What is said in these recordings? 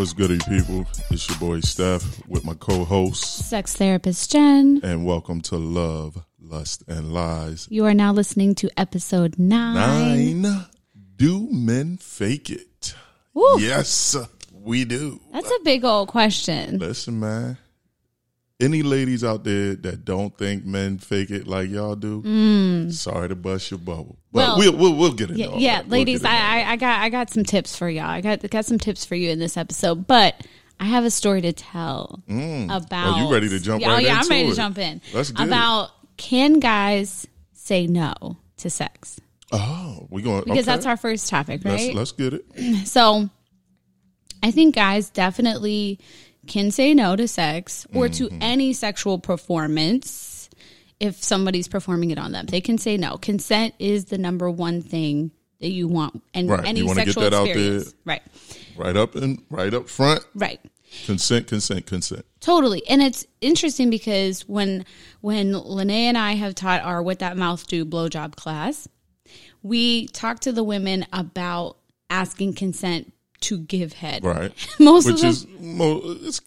What's goody, people? It's your boy Steph with my co-host, sex therapist Jen. and welcome to Love, Lust, and Lies. You are now listening to episode nine. Nine. Do men fake it? Woo. Yes, we do. That's a big old question. Listen, man. Any ladies out there that don't think men fake it like y'all do, sorry to bust your bubble, but Mm. Well, we'll, we'll we'll get into Yeah, all yeah that. We'll ladies, I, I I got I got some tips for y'all. I got got some tips for you in this episode, but I have a story to tell about. Oh, you ready to jump Yeah, oh, right yeah, I'm ready it? to jump in. Let's get it. about can guys say no to sex? Oh, we going Because okay. that's our first topic, let's right? let's get it. So I think guys definitely can say no to sex or to Mm-hmm. any sexual performance if somebody's performing it on them. They can say no. Consent is the number one thing that you want and Right. any You wanna get sexual that out there. experience. Right. Right up and right up front. Right. Consent, consent, consent. Totally. And it's interesting because when when Lene and I have taught our What That Mouth Do blowjob class, we talk to the women about asking consent to give head. Right. Most Which of them is mo- it's,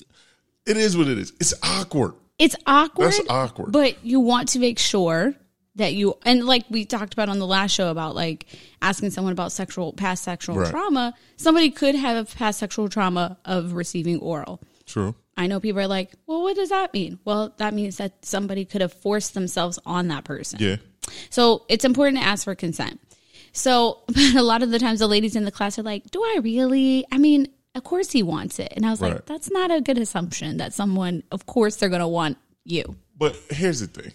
it is what it is. It's awkward. it's awkward. That's awkward. But you want to make sure that you and like we talked about on the last show about like asking someone about sexual past sexual Right. trauma. Somebody could have a past sexual trauma of receiving oral. True. I know people are like, "Well, what does that mean?" Well, that means that somebody could have forced themselves on that person. Yeah. So it's important to ask for consent. So but a lot of the times the ladies in the class are like, Do I really? I mean, of course he wants it. And I was Right. like, That's not a good assumption that someone, of course, they're going to want you. But here's the thing.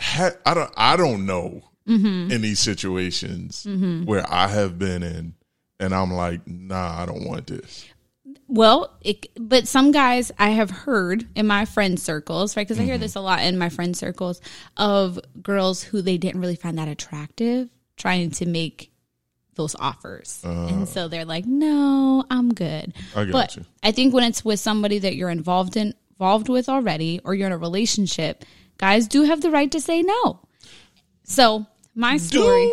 Ha- I don't. I don't know Mm-hmm. any situations where I have been in, and I'm like, nah, I don't want this. Well, it, but some guys I have heard in my friend circles, right? Because I Mm-hmm. hear this a lot in my friend circles of girls who they didn't really find that attractive trying to make those offers. and so they're like, no, I'm good. Uh. I but you. I think when it's with somebody that you're involved in, involved with already, or you're in a relationship, guys do have the right to say no. So my story.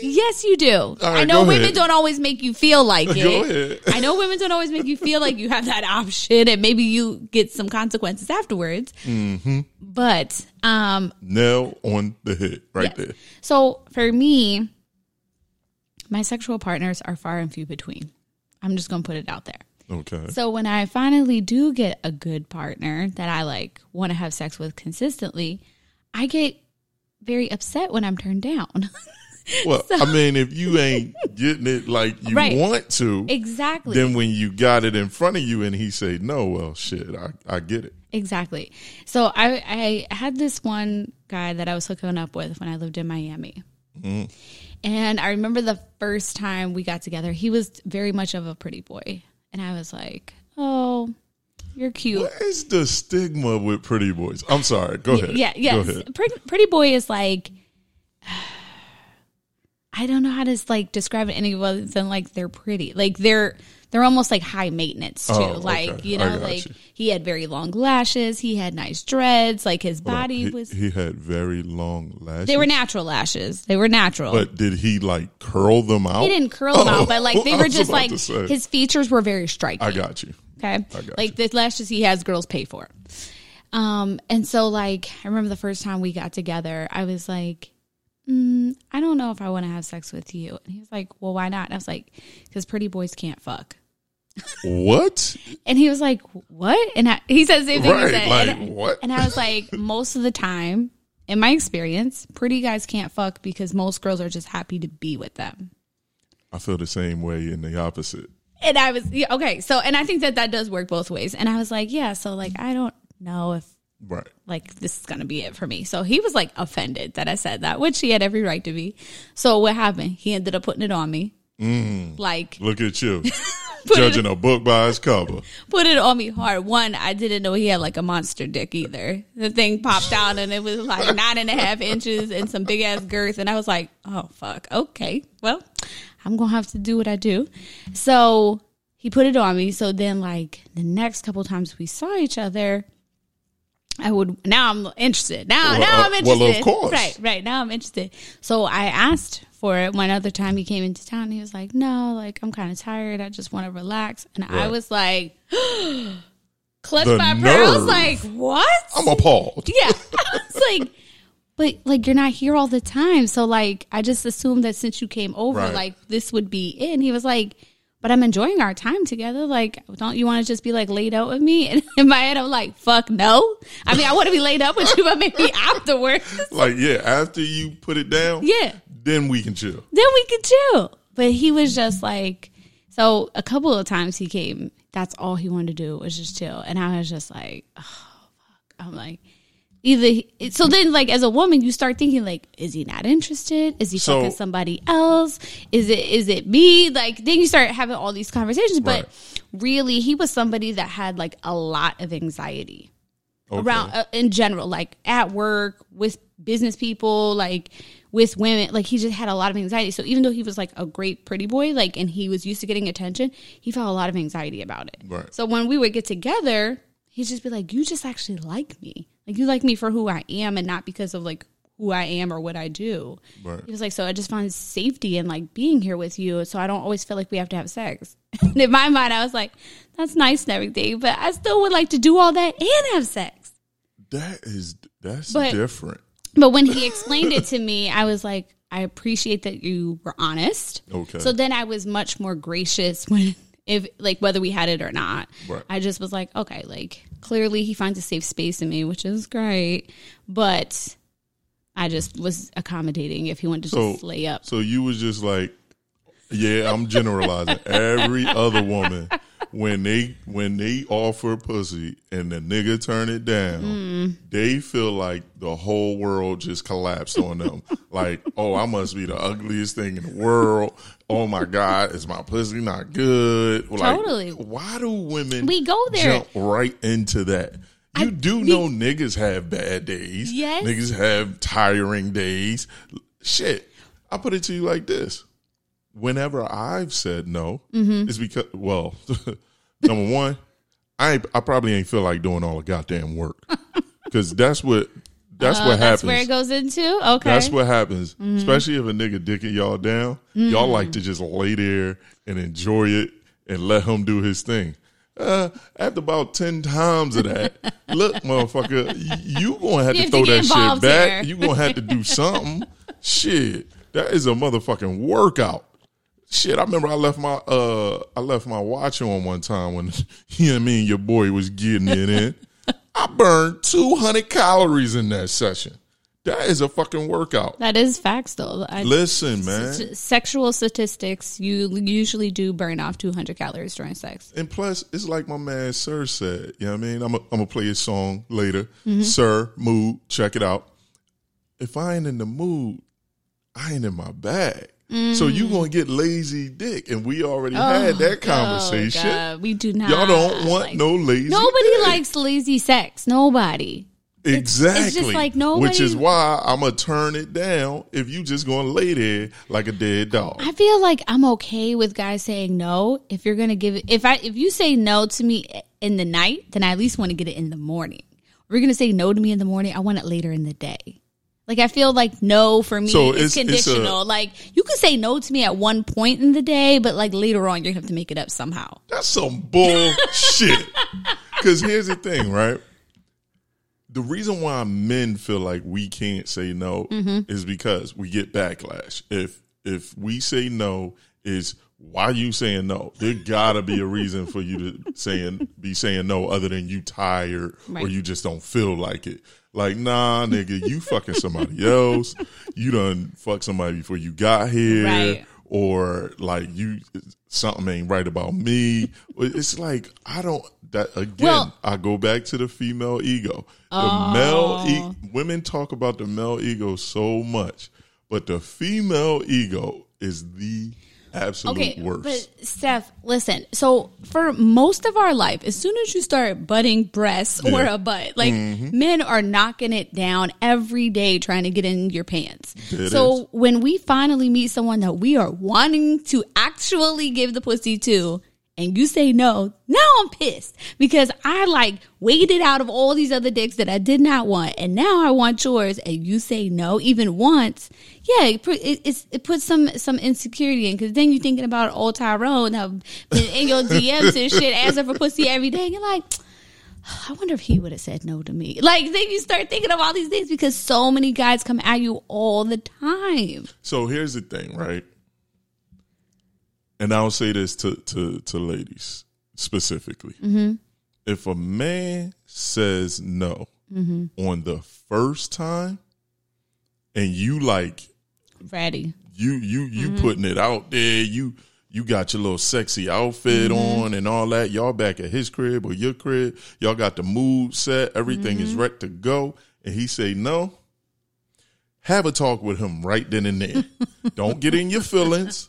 Yes, you do. I know women ahead. don't always make you feel like it. I know women don't always make you feel like you have that option, and maybe you get some consequences afterwards. Mm-hmm. But um, Nail on the head, right yes. there. So for me, my sexual partners are far and few between. I'm just gonna put it out there. Okay. So when I finally do get a good partner that I like want to have sex with consistently, I get very upset when I'm turned down. Well, I mean, if you ain't getting it like you Right. want to, exactly. then when you got it in front of you and he say no, well, shit, I, I get it. Exactly. So I I had this one guy that I was hooking up with when I lived in Miami. Mm-hmm. And I remember the first time we got together, he was very much of a pretty boy. And I was like, "Oh, you're cute." What is the stigma with pretty boys? I'm sorry. Go ahead. Yeah, ahead. Pretty, pretty boy is like I don't know how to like describe it any other than like they're pretty. Like they're they're almost like high maintenance too. Oh, like, okay. you know, like you. he had very long lashes, he had nice dreads, like his body he, was he had very long lashes. they were natural lashes. They were natural. But did he like curl them out? he didn't curl them out, but like they were just like his features were very striking. I got you. Okay. Like the lashes he has, girls pay for. Um, and so like I remember the first time we got together, I was like, mm, I don't know if I want to have sex with you. And he was like, Well, why not? And I was like, Because pretty boys can't fuck. What? And he was like, What? And I, he said the same thing. Right, said. like, and, what? And I was like, Most of the time, in my experience, pretty guys can't fuck because most girls are just happy to be with them. I feel the same way in the opposite. And I was yeah, okay. So, and I think that that does work both ways. And I was like, yeah. So, like, I don't know if Right. like this is gonna be it for me. So he was like offended that I said that, which he had every right to be. So what happened? He ended up putting it on me. Mm. Like Look at you. Put it- Judging a book by its cover. put it on me hard. One, I didn't know he had like a monster dick either. The thing popped out and it was like nine and a half inches and some big ass girth. And I was like, oh fuck, okay, well, I'm gonna have to do what I do. So he put it on me. So then, like the next couple times we saw each other, I would now I'm interested. Now Well, now uh, I'm interested. well, of course. Right, right. Now I'm interested. So I asked for it one other time he came into town. He was like, "No, like I'm kind of tired. I just want to relax." And I was like, clutched The my pearls. nerve. Like what? I'm appalled. yeah. I was like, but like you're not here all the time. So like I just assumed that since you came over, Right. like this would be it. And he was like, but I'm enjoying our time together. Like, don't you want to just be like laid out with me? And in my head, I'm like, fuck no. I mean, I want to be laid up with you, but maybe afterwards. Like, yeah, after you put it down, Yeah. then we can chill. Then we can chill. But he was just like, so a couple of times he came, that's all he wanted to do was just chill. And I was just like, oh, fuck. I'm like, either, he- so then like as a woman, you start thinking like, is he not interested? Is he So- fucking somebody else? Is it, is it me? Like then you start having all these conversations. But really, he was somebody that had like a lot of anxiety Okay. around uh, in general, like at work with business people, like with women. Like he just had a lot of anxiety. So even though he was like a great pretty boy, like and he was used to getting attention, he felt a lot of anxiety about it. Right. So when we would get together, he'd just be like, "You just actually like me. Like you like me for who I am, and not because of like." Who I am or what I do. Right. He was like, so I just find safety in like being here with you, so I don't always feel like we have to have sex. and in my mind, I was like, that's nice and everything, but I still would like to do all that and have sex. That is that's But- different. But when he explained it to me, I was like, I appreciate that you were honest. Okay. So then I was much more gracious when, if like whether we had it or not. Right. I just was like, okay, like clearly he finds a safe space in me, which is great. But I just was accommodating if he wanted to So just lay up. So you was just like, yeah, I'm generalizing. Every other woman, when they when they offer pussy and the nigga turn it down, Mm. they feel like the whole world just collapsed on them. like, oh, I must be the ugliest thing in the world. Oh my god, is my pussy not good? Like, Totally. Why do women We go there. jump right into that? You do know niggas have bad days. Yes. Niggas have tiring days. Shit. I put it to you like this. Whenever I've said no, Mm-hmm. it's because well, number one, I I probably ain't feel like doing all the goddamn work. Cause that's what that's Uh, what that's happens. where it goes into. Okay. Mm-hmm. That's what happens, especially if a nigga dicking y'all down. Y'all like to just lay there and enjoy it and let him do his thing. Uh, after about ten times of that, look, motherfucker, you gonna have You to have throw to that shit back. here. You gonna have to do something. shit, that is a motherfucking workout. Shit, I remember I left my uh I left my watch on one time when you and me and your boy was getting it in. I burned two hundred calories in that session. That is a fucking workout. that is facts, though. I, Listen, man. s- sexual statistics, you usually do burn off 200 calories during sex. And plus, it's like my man Sir said. You know what I mean? I'm going to play his song later. Mm-hmm. Sir, mood, check it out. If I ain't in the mood, I ain't in my bag. So you going to get lazy dick. And we already had that conversation. Mm. Oh, God, we do not. Y'all don't want like- no lazy Nobody dick. likes lazy sex. Nobody. Exactly. like nobody. Which is why I'm to turn it down if you just going to lay there like a dead dog. I feel like I'm okay with guys saying no if you're gonna give it. If I if you say no to me in the night, then I at least want to get it in the morning. If you're gonna say no to me in the morning, I want it later in the day. Like I feel like no for me So is it's- it's a- conditional. like you can say no to me at one point in the day, but like later on you're gonna have to make it up somehow. That's some bullshit. Because here's the thing, right? The reason why men feel like we can't say no mm-hmm. is because we get backlash. If if we say no, is why are you saying no? There gotta be a reason for you to saying be saying no other than you tired or you just don't feel like it. Like, nah, nigga, you fucking somebody else. You done fuck somebody before you got here Right. or like you something ain't right about me. It's like I don't that again. Well- I go back to the female ego. The oh. male e- women talk about the male ego so much, but the female ego is the absolute Okay, worst. but Steph, listen. So for most of our life, as soon as you start butting breasts or a butt, like mm-hmm. men are knocking it down every day trying to get in your pants. It so is. when we finally meet someone that we are wanting to actually give the pussy to, and you say no, now I'm pissed because I like waited out of all these other dicks that I did not want, and now I want yours, and you say no even once. Yeah, it, it, it puts some some insecurity in because then you're thinking about old Tyrone in your DMs and shit, asking for pussy every day. And you're like. I wonder if he would have said no to me. Like then you start thinking of all these things because so many guys come at you all the time. So here's the thing, right? and I'll say this to to to ladies specifically. Mm-hmm. If a man says no mm-hmm. on the first time, and you like ready, you you you mm-hmm. putting it out there, you you got your little sexy outfit mm-hmm. on and all that. Y'all back at his crib or your crib. Y'all got the mood set. Everything is mm-hmm. ready to go. And he say no. Have a talk with him right then and there. Don't get in your feelings.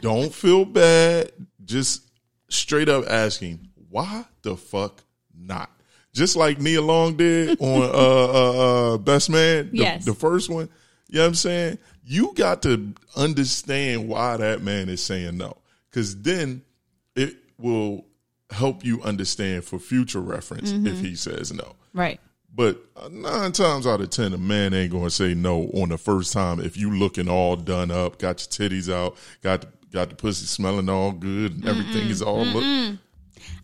Don't feel bad. Just straight up asking, why the fuck not? Just like Nia Long did on uh, uh, uh, Best Man, the, yes. the first one. You know what I'm saying? You got to understand why that man is saying no. Because then it will help you understand for future reference mm-hmm. if he says no. Right. But nine times out of ten, a man ain't gonna say no on the first time if you looking all done up, got your titties out, got the, got the pussy smelling all good, and everything is all look.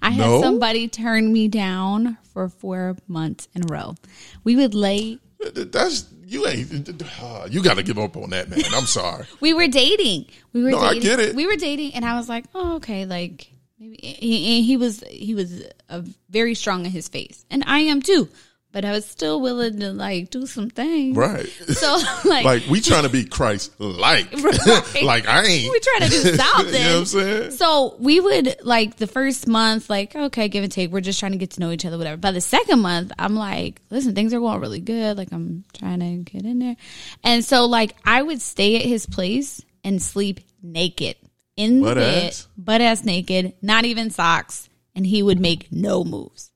I no? had somebody turn me down for four months in a row. We would lay. That's you ain't. Uh, you got to give up on that, man. I'm sorry. we were dating. We were. No, dating. I get it. We were dating, and I was like, oh, okay, like maybe he, he was he was a very strong in his face, and I am too but I was still willing to like do some things. Right. So like, like we trying to be Christ like. Right. like I ain't. We trying to do something. you know what I'm saying? So we would like the first month, like, okay, give and take. We're just trying to get to know each other, whatever. By the second month, I'm like, listen, things are going really good. Like I'm trying to get in there. And so like I would stay at his place and sleep naked in butt the bed, ass. butt ass naked, not even socks, and he would make no moves.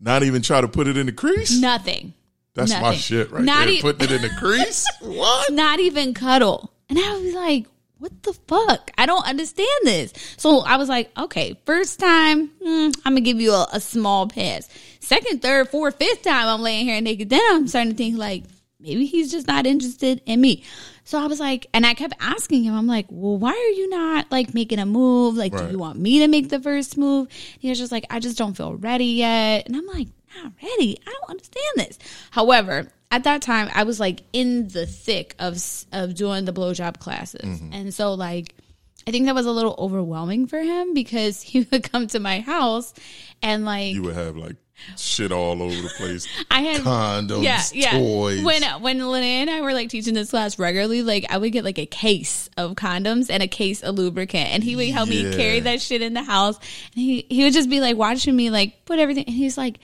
Not even try to put it in the crease? Nothing. That's Nothing. my shit right Not there. E- Putting it in the crease? what? Not even cuddle. And I was like, what the fuck? I don't understand this. So I was like, okay, first time, hmm, I'm gonna give you a, a, small pass. Second, third, fourth, fifth time, I'm laying here naked. Then I'm starting to think like maybe he's just not interested in me. So I was like, and I kept asking him, I'm like, well, why are you not like making a move? Like, right. do you want me to make the first move? he was just like, I just don't feel ready yet. And I'm like, not ready. I don't understand this. However, at that time, I was like in the thick of of doing the blowjob classes, mm-hmm. and so like. I think that was a little overwhelming for him because he would come to my house and like you would have like shit all over the place. I had condoms, yeah, yeah. toys. When when Linnea and I were like teaching this class regularly, like I would get like a case of condoms and a case of lubricant, and he would help yeah. me carry that shit in the house. And he he would just be like watching me like put everything, and he's like.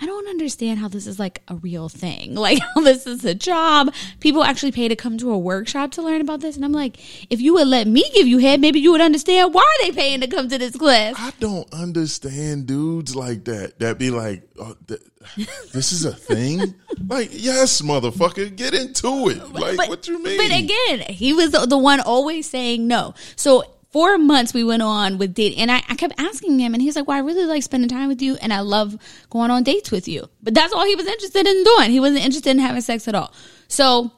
I don't understand how this is like a real thing. Like how this is a job. People actually pay to come to a workshop to learn about this. And I'm like, if you would let me give you head, maybe you would understand why they paying to come to this class. I don't understand dudes like that. That be like, oh, th- this is a thing. like, yes, motherfucker, get into it. Like, but, what you mean? But again, he was the, the one always saying no. So four months we went on with dating and I, I, kept asking him and he's like well i really like spending time with you and i love going on dates with you. But that's all he was interested in doing. He wasn't interested in having sex at all. So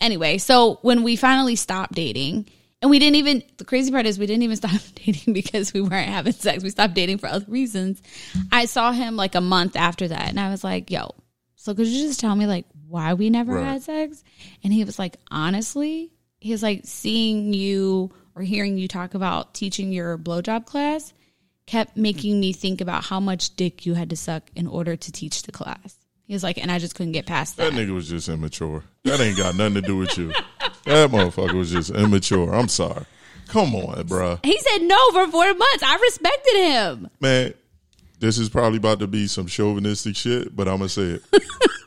anyway so when we finally stopped dating and we didn't even the crazy part is we didn't even stop dating because we weren't having sex. We stopped dating for other reasons. I saw him like a month after that and i was like yo so could you just tell me like why we never right. had sex? And he was like honestly he was like seeing you or hearing you talk about teaching your blowjob class kept making me think about how much dick you had to suck in order to teach the class. He was like, and I just couldn't get past that. That nigga was just immature. That ain't got nothing to do with you. That motherfucker was just immature. I'm sorry. Come on, bro. He said no for four months. I respected him. Man, this is probably about to be some chauvinistic shit, but I'm gonna say it.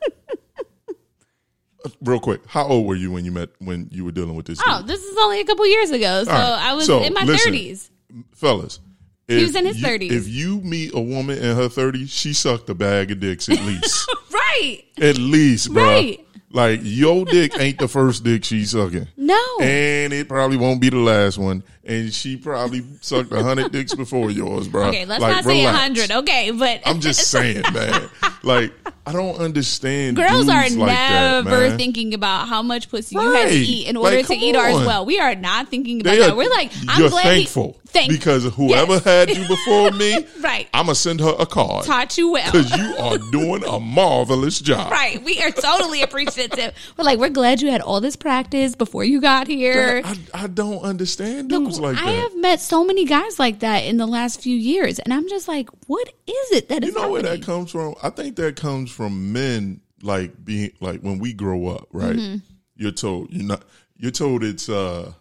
real quick, how old were you when you met when you were dealing with this? Oh, dude? this is only a couple years ago, so right. I was so, in my thirties. Fellas, he was in his thirties. If you meet a woman in her thirties, she sucked a bag of dicks at least. right. At least, bro. Right. Like your dick ain't the first dick she's sucking. No. And it probably won't be the last one. And she probably sucked a hundred dicks before yours, bro. okay, let's Like, not say a hundred. Okay, but I'm just saying, man. Like, I don't understand. girls are like never man. thinking about how much pussy you have to eat in Like, order to come eat ours well. We are not thinking about They that. are- We're like, I'm you're glad thankful He, thank because whoever Yes. had you before me, Right. I'm gonna send her a card taught you well. because you are doing a marvelous job. Right. We are totally appreciative. We're like, we're glad you had all this practice before you got here. I, I don't understand dudes like I that. have met so many guys like that in the last few years, and I'm just like, what is it that you know where that comes from? I think that comes from men like being like when we grow up, right? Mm-hmm. You're told you're not you're told it's uh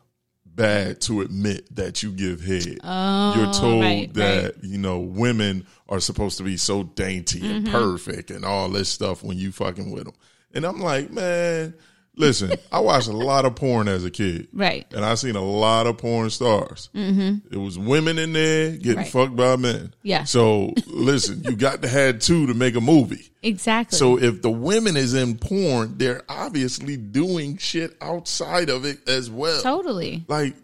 bad to admit that you give head. Oh, you're told right, that, right. you know, women are supposed to be so dainty and Mm-hmm. perfect and all this stuff when you fucking with them. And I'm like, man, listen, I watched a lot of porn as a kid. Right. And I seen a lot of porn stars. Mm-hmm. It was women in there getting Right. fucked by men. Yeah. So listen, you got to have two to make a movie. Exactly. So if the women is in porn, they're obviously doing shit outside of it as well. totally. like,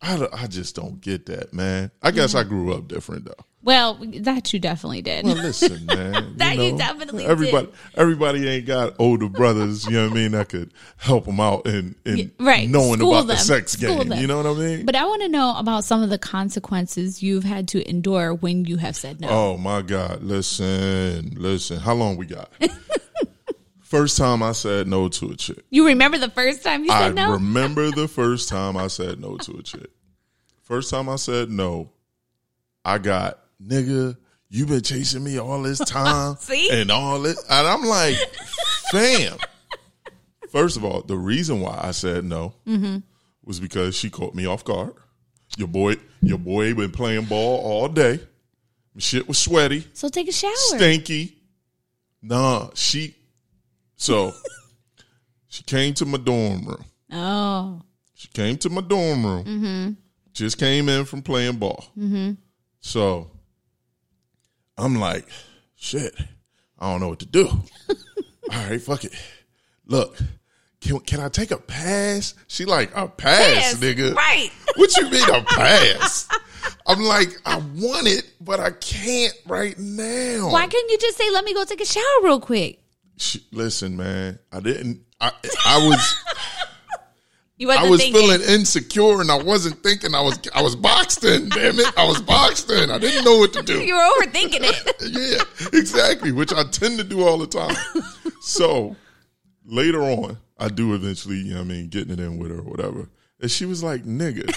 I, I just don't get that, man. I guess I grew up different though. Well, that you definitely did. Well, listen, man. That you definitely everybody, did. everybody ain't got older brothers. You know what I mean? That could help them out in, in right. knowing School about the sex School game. them. You know what I mean? but I want to know about some of the consequences you've had to endure when you have said no. Oh my God! Listen, listen. How long we got? First time I said no to a chick. You remember the first time you I said no? I remember the first time I said no to a chick. First time I said no, I got nigga. You been chasing me all this time, See? and all this, and I'm like, fam. First of all, the reason why I said no Mm-hmm. was because she caught me off guard. Your boy, your boy, been playing ball all day. Shit was sweaty so take a shower. stinky. Nah, she. So she came to my dorm room. oh. She came to my dorm room. Just came in from playing ball. So I'm like, shit. I don't know what to do. All right, fuck it. Look, can can I take a pass? She like a pass, Yes, nigga. Right. What you mean a pass? I'm like, I want it, but I can't right now. Why couldn't you just say, let me go take a shower real quick? She, listen, man, I didn't. I I was I was thinking. feeling insecure, and I wasn't thinking. I was I was boxed in. Damn it, I was boxed in. I didn't know what to do. You were overthinking it. yeah, exactly, which I tend to do all the time. So later on, I do eventually, you know what I mean, getting it in with her or whatever. And she was like, nigga,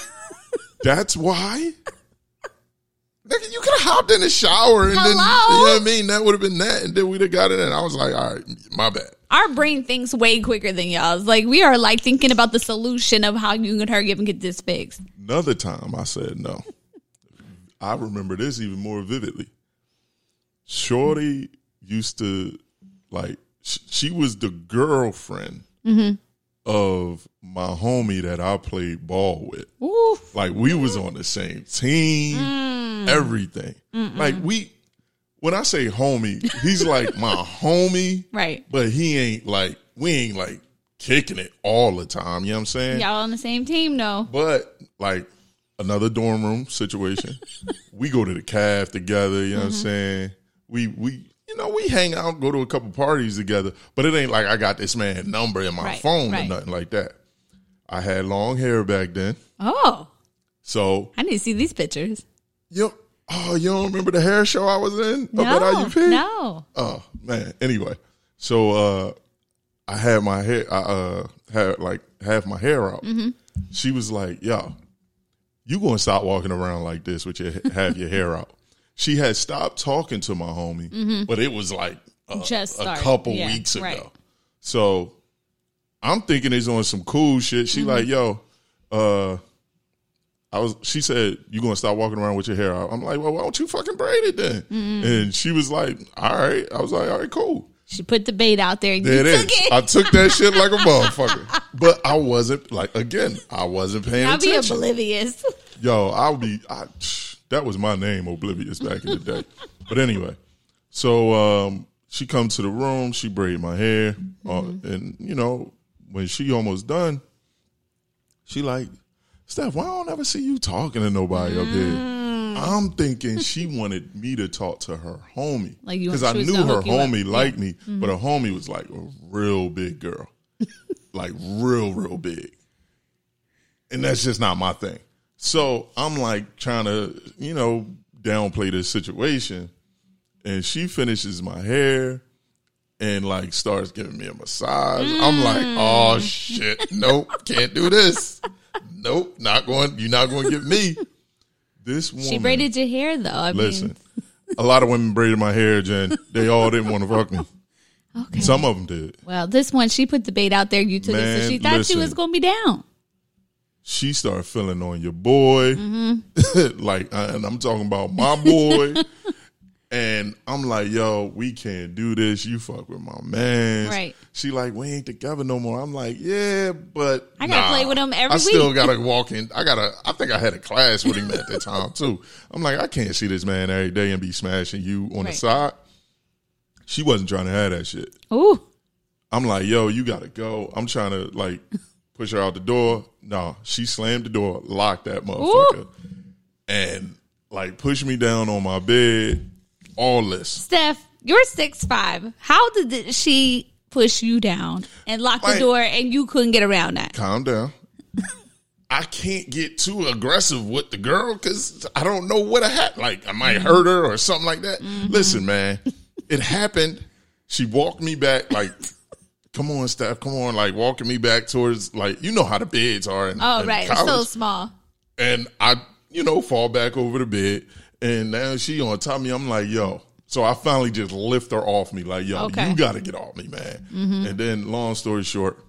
that's why? Nigga, you could have hopped in the shower and then, you know Hello? what I mean? That would have been that. And then we'd have got it in. I was like, all right, my bad. Our brain thinks way quicker than y'all's. Like we are like thinking about the solution of how you and her can get this fixed. Another time I said no. I remember this even more vividly. Shorty used to like sh- she was the girlfriend mm-hmm. of my homie that I played ball with. Ooh. Like we was on the same team, mm. everything. Like we when I say homie, he's like my homie, Right. but he ain't like we ain't like kicking it all the time, you know what I'm saying? Y'all on the same team, no. But like another dorm room situation, we go to the caf together. You know what Mm-hmm. I'm saying? We we you know we hang out, go to a couple parties together. But it ain't like I got this man number in my Right, phone right. or nothing like that. I had long hair back then, Oh, so I need to see these pictures. you oh you don't remember the hair show I was in No, up at IUP? no. Oh man. Anyway, so uh I had my hair. I uh had like half my hair out. Mm-hmm. She was like, "Yo, you gonna stop walking around like this with your have your hair out?" She had stopped talking to my homie, but it was like a, Mm-hmm. Just a started. couple Yeah, weeks ago. right. So I'm thinking it's on some cool shit. She Mm-hmm. like, "Yo, uh." I was. She said, "You gonna stop walking around with your hair out?" I'm like, "Well, why don't you fucking braid it then?" Mm-hmm. And she was like, "All right." I was like, "All right, cool." She put the bait out there and There you it is. it. I took that shit like a motherfucker. But I wasn't like again. I wasn't paying I'll be oblivious. Yo, I'll be. I, that was my name, Oblivious, back in the day. But anyway, so um, she come to the room, she braid my hair, uh, Mm-hmm. and you know when she almost done, she like, Steph, why I don't ever see you talking to nobody up here? Mm. I'm thinking she wanted me to talk to her homie, Like you- because I knew her hook you up. homie Yeah. Mm-hmm. liked me, but her homie was like a real big girl, like real real big, and that's just not my thing. So I'm like trying to, you know, downplay this situation, and she finishes my hair and like starts giving me a massage. I'm like, oh shit, nope, can't do this. Nope, not going. You're not going to get me. This woman. She braided your hair though. I Listen, mean, a lot of women braided my hair, Jen. They all didn't want to fuck me. okay. Some of them did. well, this one she put the bait out there. You took it, so she thought she was gonna be down. She started feeling on your boy, Mm-hmm. like, and I'm talking about my boy. and I'm like, yo, we can't do this. You fuck with my man. Right. She like, we ain't together no more. I'm like, yeah, but I gotta nah. play with him every I still gotta walk in. I gotta. I think I had a class with him at that time too. I'm like, I can't see this man every day and be smashing you on the side. She wasn't trying to have that shit. Ooh, I'm like, yo, you gotta go. I'm trying to like push her out the door. No, she slammed the door, locked that motherfucker, and like pushed me down on my bed. All this. Steph, you're six five. How did she push you down and lock the door, and you couldn't get around that? Calm down. I can't get too aggressive with the girl because I don't know what I had. Like I might hurt her or something like that. Mm-hmm. Listen, man, it happened. She walked me back like. Come on, Steph. Come on, like walking me back towards like you know how the beds are. In, Oh, in right, college. so small. and I, you know, fall back over the bed, and now she on top of me. I'm like, yo. So I finally just lift her off me, like, yo, Okay. you got to get off me, man. Mm-hmm. And then, long story short,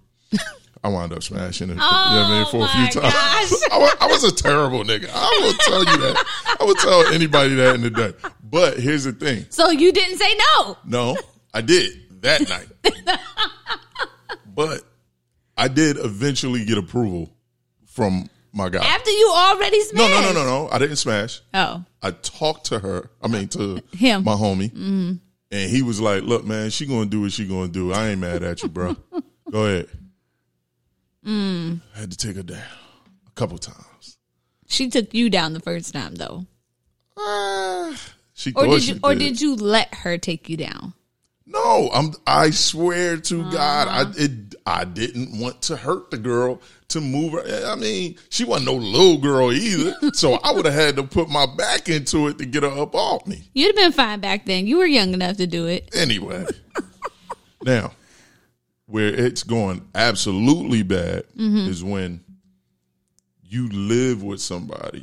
I wound up smashing it. you know I mean, Oh, for a few oh, my times. I, was, I was a terrible nigga. I will tell you that. I will tell anybody that in the day. But here's the thing. So you didn't say no. No, I did that night. but I did eventually get approval from my guy. After you already smashed. no, no, no, no. no. I didn't smash. Oh, I talked to her. I mean, to Him. my homie, mm-hmm. and he was like, "Look, man, she gonna do what she gonna do. I ain't mad at you, bro. Go ahead." Mm. I had to take her down a couple times. she took you down the first time though, Ah, she or did you? Or did you let her take you down? No, I'm. I swear to God, I ah. it. I didn't want to hurt the girl to move her. I mean, she wasn't no little girl either, so I would have had to put my back into it to get her up off me. You'd have been fine back then. You were young enough to do it. Anyway, now where it's going absolutely bad mm-hmm. is when you live with somebody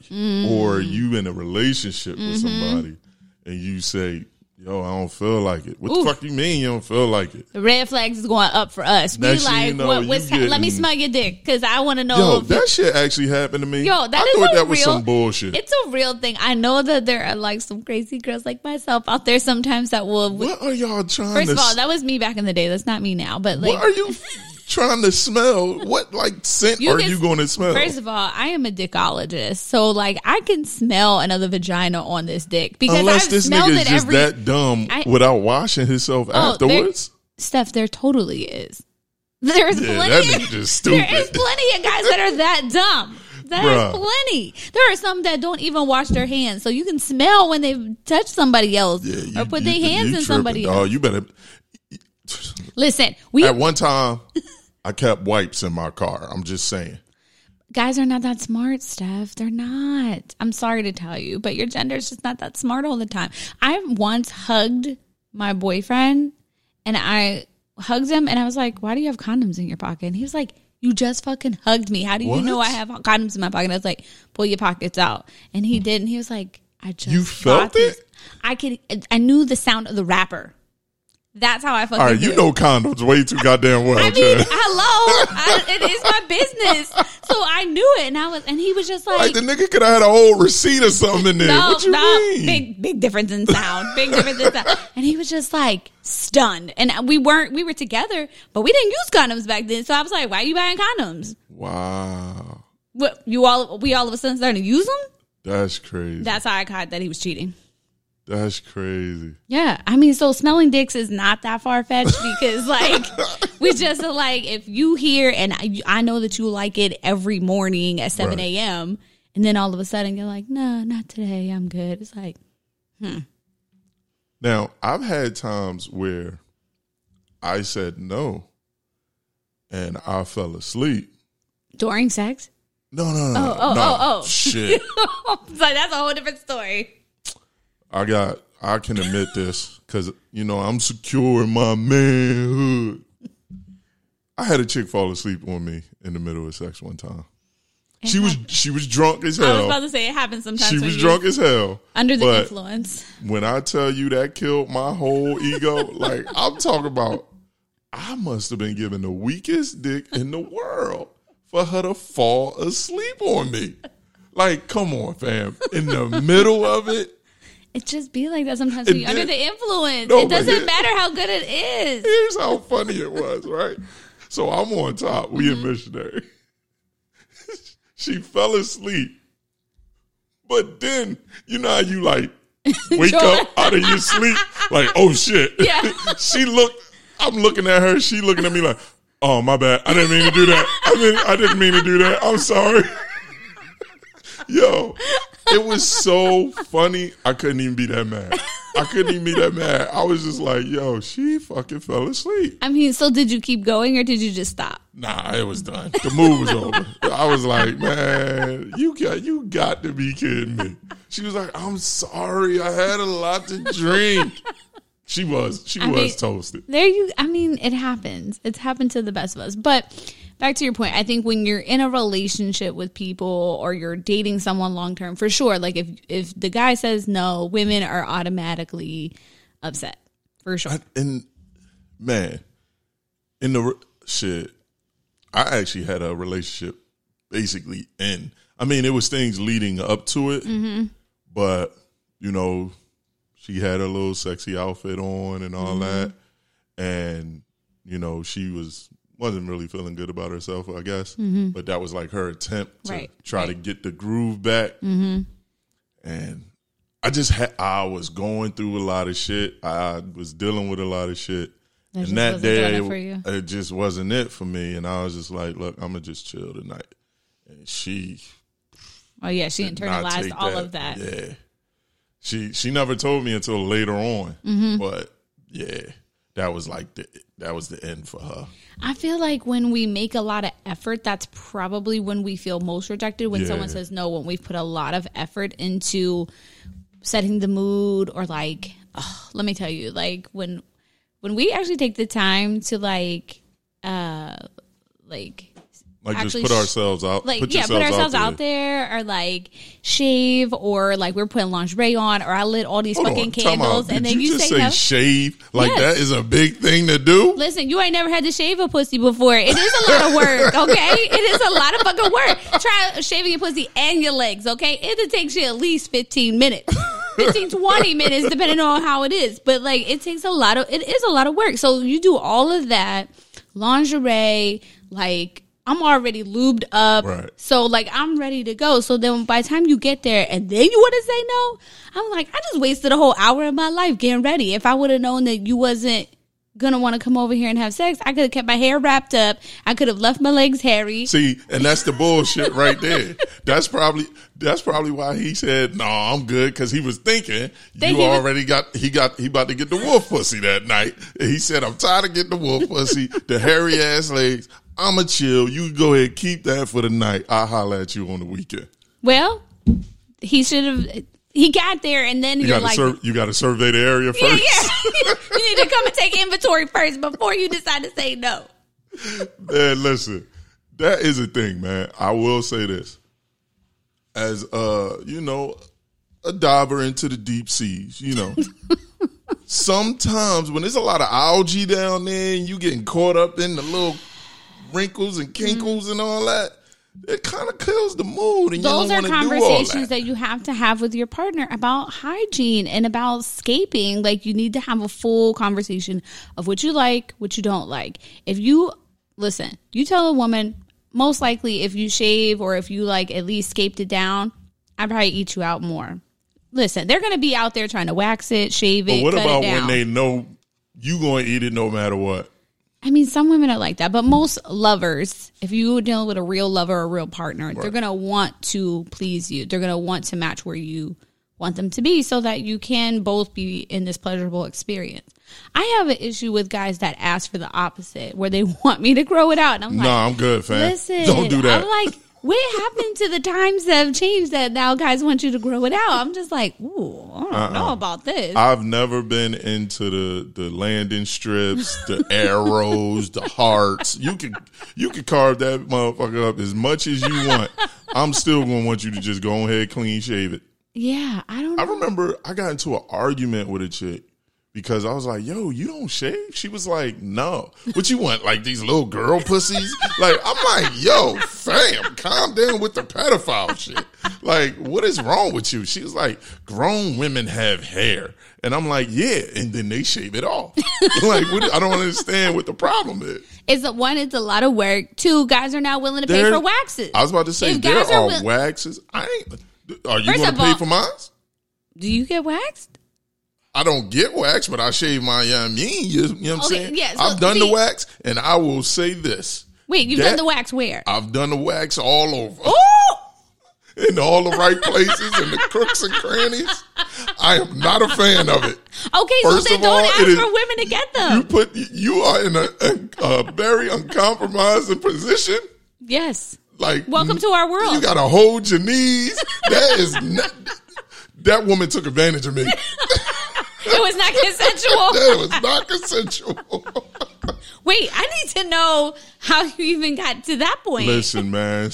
or mm. you in a relationship with mm-hmm. somebody and you say, "Yo, I don't feel like it." What Oof. the fuck you mean you don't feel like it? The red flags is going up for us. Be Next like, you know, what, what's let me smell your dick because I want to know. Yo, if that shit actually happened to me. Yo, that I is thought a that was real- some bullshit. It's a real thing. I know that there are like some crazy girls like myself out there sometimes that will. what are y'all trying First to? of all, that was me back in the day. That's not me now. But like, what are you trying to smell? What like scent You are can- you going to smell? First of all, I am a dickologist, so like I can smell another vagina on this dick because Unless I've this nigga is just every. that dumb I- without washing himself Oh, there- afterwards. Steph, there totally is. There's Yeah, plenty. just stupid. is plenty of guys that are that dumb. There's plenty. There are some that don't even wash their hands, so you can smell when they've touched somebody else Yeah, you- or put you- their hands in somebody tripping, else. Oh, You better. Listen, we At one time, I kept wipes in my car. I'm just saying. guys are not that smart, Steph. They're not. I'm sorry to tell you, but your gender is just not that smart all the time. I once hugged my boyfriend and I hugged him and I was like, Why do you have condoms in your pocket? And he was like, You just fucking hugged me. How do you What? know I have condoms in my pocket? And I was like, Pull your pockets out. And he did. And he was like, I just You felt bought these." it? I could I knew the sound of the wrapper. That's how I fucking All right, you know condoms way too goddamn well, I mean, hello, I, it is my business, so I knew it, and I was, and he was just like, Like the nigga could have had a whole receipt or something in there. no, what you no, mean? big, big difference in sound, big difference in sound, and he was just like stunned, and we weren't, we were together, but we didn't use condoms back then, so I was like, why are you buying condoms? Wow, What you all, we all of a sudden started to use them? that's crazy. That's how I caught that he was cheating. That's crazy. Yeah, I mean, so smelling dicks is not that far fetched because, like, we just are like, if you hear and I, I know that you like it every morning at seven Right. a.m. and then all of a sudden you're like, no, not today, I'm good. It's like, hmm. Now, I've had times where I said no and I fell asleep. during sex. No, no, no. Oh, oh, no. oh, oh. Shit. so that's a whole different story. I got, I can admit this because, you know, I'm secure in my manhood. I had a chick fall asleep on me in the middle of sex one time. She was she was drunk as hell. I was about to say it happens sometimes. She was drunk as hell. under the but influence. when I tell you that killed my whole ego, like I'm talking about, I must have been given the weakest dick in the world for her to fall asleep on me. Like, come on, fam. In the middle of it, It just be like that sometimes when you're under the influence. No, it doesn't here- matter how good it is. here's how funny it was, right? So I'm on top. We in mm-hmm. missionary. she fell asleep. But then, you know how you like wake up out of your sleep, like, oh shit. Yeah. she looked, I'm looking at her, she looking at me like, oh my bad. I didn't mean to do that. I didn't I didn't mean to do that. I'm sorry. Yo, it was so funny. I couldn't even be that mad. I couldn't even be that mad. I was just like, yo, she fucking fell asleep. I mean, so did you keep going or did you just stop? Nah, it was done. The move was over. I was like, man, you got you got to be kidding me. She was like, I'm sorry, I had a lot to drink. She was, she was mean- toasted. There you I mean, it happens. It's happened to the best of us. But back to your point, I think when you're in a relationship with people or you're dating someone long term, for sure, like if if the guy says no, women are automatically upset. For sure. And man, in the shit, I actually had a relationship basically end. I mean, it was things leading up to it, Mm-hmm. but you know, she had a little sexy outfit on and all Mm-hmm. that, and you know, she was wasn't really feeling good about herself, I guess. But that was like her attempt to Mm-hmm. Right, try to get the groove back, mm-hmm. and I just had I was going through a lot of shit. I was dealing with a lot of shit. That just and that day, it it, it just wasn't it for me. And I was just like, "Look, I'm gonna just chill tonight." And she Oh yeah, she internalized all of that. Yeah, she she never told me until later on. Mm-hmm. But yeah, that was like the that was the end for her. I feel like when we make a lot of effort, that's probably when we feel most rejected. When Yeah. someone says no, when we've put a lot of effort into setting the mood, or like, oh, let me tell you, like when when we actually take the time to like, uh, like Like Actually, just put ourselves out. like put yeah, put ourselves out there. or like shave, or like we're putting lingerie on, or I lit all these Hold fucking on, candles, and then you, you, just say, say no. shave? Like Yes. that is a big thing to do. Listen, you ain't never had to shave a pussy before. It is a lot of work, okay? It is a lot of fucking work. Try shaving your pussy and your legs, okay? It takes you at least 15 minutes. 15, 20 minutes, depending on how it is. But like, it takes a lot of, it is a lot of work. So you do all of that, lingerie, like, I'm already lubed up. Right. So like I'm ready to go. So then by the time you get there and then you want to say no, I'm like, I just wasted a whole hour of my life getting ready. If I would have known that you wasn't gonna want to come over here and have sex, I could have kept my hair wrapped up. I could have left my legs hairy. See, and that's the bullshit right there. That's probably that's probably why he said, "No, I'm good," because he was thinking you he was- already got he got he about to get the wolf pussy that night. And he said, "I'm tired of getting the wolf pussy, the hairy ass legs. I'ma chill. You go ahead, keep that for the night. I'll holler at you on the weekend." Well, he should have. He got there and then You you're got like, sur- you got to survey the area yeah, first. yeah. you need to come and take inventory first before you decide to say no. Man, listen, that is a thing, man. I will say this. As uh, you know, a diver into the deep seas, you know. Sometimes when there's a lot of algae down there and you getting caught up in the little wrinkles and mm-hmm. kinkles and all that, it kind of kills the mood and Those you are don't want to do conversations that. that you have to have with your partner about hygiene and about scaping. Like you need to have a full conversation of what you like, what you don't like. If you listen, you tell a woman, most likely if you shave or if you like at least scaped it down, I'd probably eat you out more. listen, they're going to be out there trying to wax it, shave it, But what cut about it down. when they know you going to eat it no matter what? I mean, some women are like that, but most lovers, if you're dealing with a real lover or a real partner, they're going to want to please you. They're going to want to match where you want them to be so that you can both be in this pleasurable experience. I have an issue with guys that ask for the opposite, where they want me to grow it out. And I'm like, no, I'm good, fam. listen, Don't do that. I'm like, what happened to the times that have changed that now guys want you to grow it out? I'm just like, ooh, I don't Uh-uh. know about this. I've never been into the the landing strips, the arrows, the hearts. You can you can carve that motherfucker up as much as you want. I'm still gonna want you to just go ahead clean shave it. yeah, I don't I know. remember I got into an argument with a chick because I was like, "Yo, you don't shave?" She was like, "No." What you want? Like these little girl pussies? Like I'm like, "Yo, fam, calm down with the pedophile shit." Like, what is wrong with you? She was like, "Grown women have hair," and I'm like, "Yeah," and then they shave it off. like, what, I don't understand what the problem is. It's a, one, it's a lot of work. Two, guys are not willing to pay for waxes. I was about to say If there guys are are will- waxes. I ain't. Are you going to pay all- for mine? Do you get waxed? I don't get wax, but I shave my mean. You, know what I'm Okay, saying? yeah, so I've done the wax, and I will say this: Wait, you've done the wax where? I've done the wax all over, Oh, in all the right places, in the crooks and crannies. I am not a fan of it. okay. First so then don't all, ask it is- for women to get them. You put you are in a, a, a very uncompromising position. yes. Like, Welcome to our world. You got to hold your knees. That is not, that woman took advantage of me. It was not consensual. That was not consensual. Wait, I need to know how you even got to that point. Listen, man,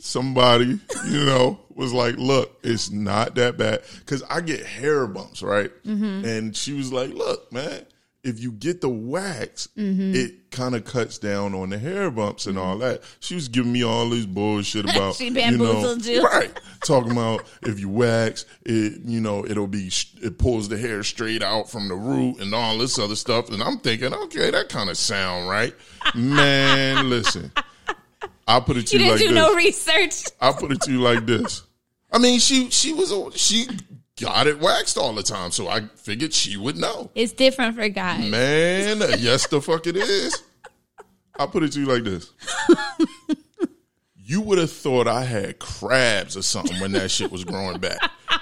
somebody, you know, was like, look, it's not that bad. Cause I get hair bumps, right? Mm-hmm. And she was like, look, man, if you get the wax, Mm-hmm. it kind of cuts down on the hair bumps and all that. She was giving me all this bullshit about, She you know, bamboozled you. right? Talking about if you wax, it, you know, it'll be, it pulls the hair straight out from the root and all this other stuff. And I'm thinking, okay, that kind of sound right, man. listen, I'll put it to you like this. you, didn't like do this. no research. I'll put it to you like this. I mean, she she was she got it waxed all the time, so I figured she would know. It's different for guys. Man, yes, the fuck it is. I'll put it to you like this. You would have thought I had crabs or something when that shit was growing back.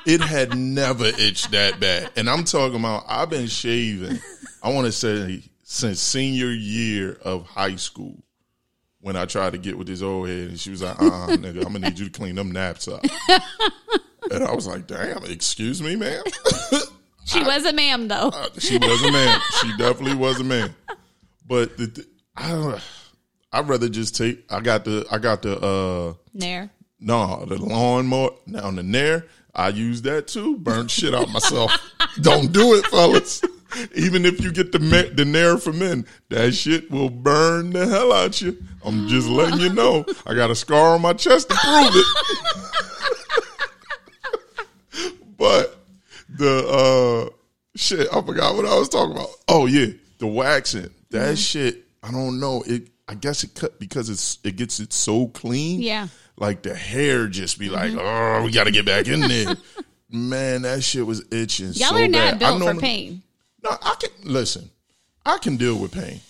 It had never itched that bad. And I'm talking about, I've been shaving, I want to say, since senior year of high school when I tried to get with this old head. And she was like, uh uh nigga, I'm going to need you to clean them naps up. And I was like, damn, excuse me, ma'am? She was a ma'am though. She was a man. She definitely was a man. But the, the, I don't. I'd rather just take. I got the. I got the. uh Nair. No, the lawnmower. Now the nair. I use that too. Burn shit out myself. don't do it, fellas. Even if you get the ma- the nair for men, that shit will burn the hell out you. I'm just letting you know. I got a scar on my chest to prove it. but the uh shit, I forgot what I was talking about. Oh yeah, the waxing. That shit, I don't know. It I guess it cut because it's it gets it so clean. Yeah. Like the hair just be like, oh, we got to get back in there. Man, that shit was itching. Y'all so are not I built for pain. No, I can listen. I can deal with pain.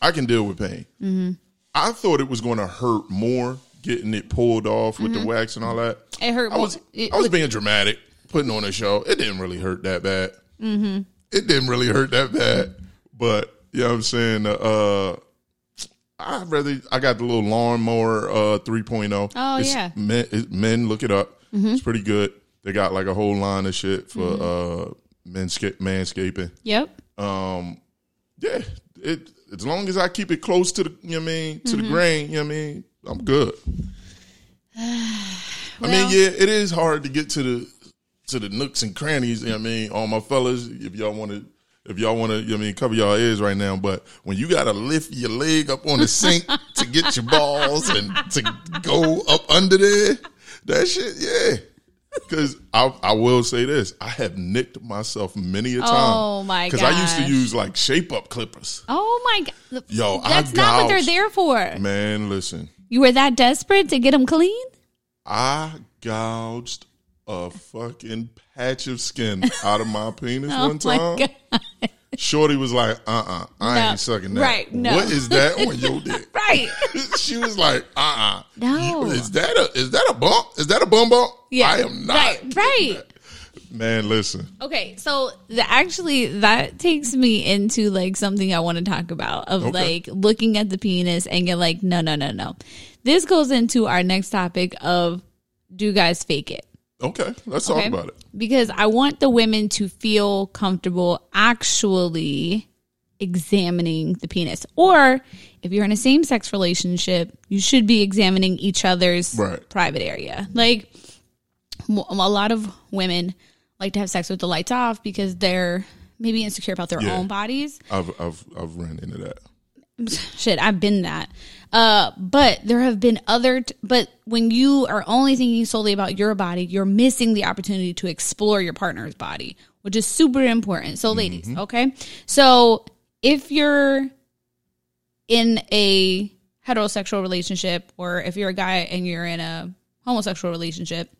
I can deal with pain. Mm-hmm. I thought it was going to hurt more getting it pulled off with the wax and all that. It hurt I was Mm-hmm. It I was being dramatic, putting on a show. It didn't really hurt that bad. Mm-hmm. It didn't really hurt that bad, but you know what I'm saying. Uh, I rather I got the little lawnmower uh 3.0. Oh, It's yeah. men, it's men look it up. It's pretty good. They got like a whole line of shit for uh mansca- manscaping. Yep. Um, yeah, it as long as I keep it close to the you know what I mean to Mm-hmm. the grain, you know what I mean, I'm good. I mean, yeah, it is hard to get to the to the nooks and crannies. You know what I mean, all my fellas, if y'all want to. If y'all want to, you know I mean, cover y'all ears right now, but when you got to lift your leg up on the sink to get your balls and to go up under there, that shit, yeah. Because I, I will say this, I have nicked myself many a time. Oh, my god! Because I used to use like shape up clippers. Oh my god. Yo, I That's not what they're there for. Man, listen, You were that desperate to get them clean? I gouged a fucking patch of skin out of my penis Oh one time. Shorty was like, "Uh, uh I No. ain't sucking that. Right, no. What is that on your dick?" Right. she was like, "Uh, uh No. Is that a is that a bump? Is that a bum bump? Yeah. I am not. Right. Right. Man, listen. Okay, so the, actually that takes me into like something I want to talk about of Okay. like looking at the penis and you're like, no, no, no, no. This goes into our next topic of do guys fake it? Okay, let's Okay? talk about it. Because I want the women to feel comfortable actually examining the penis. Or if you're in a same sex relationship, you should be examining each other's Right. private area. Like a lot of women like to have sex with the lights off because they're maybe insecure about their Yeah. own bodies. I've I've I've ran into that. Shit, I've been that. Uh, but there have been other, t- but when you are only thinking solely about your body, you're missing the opportunity to explore your partner's body, which is super important. So, ladies, okay? So, if you're in a heterosexual relationship, or if you're a guy and you're in a homosexual relationship,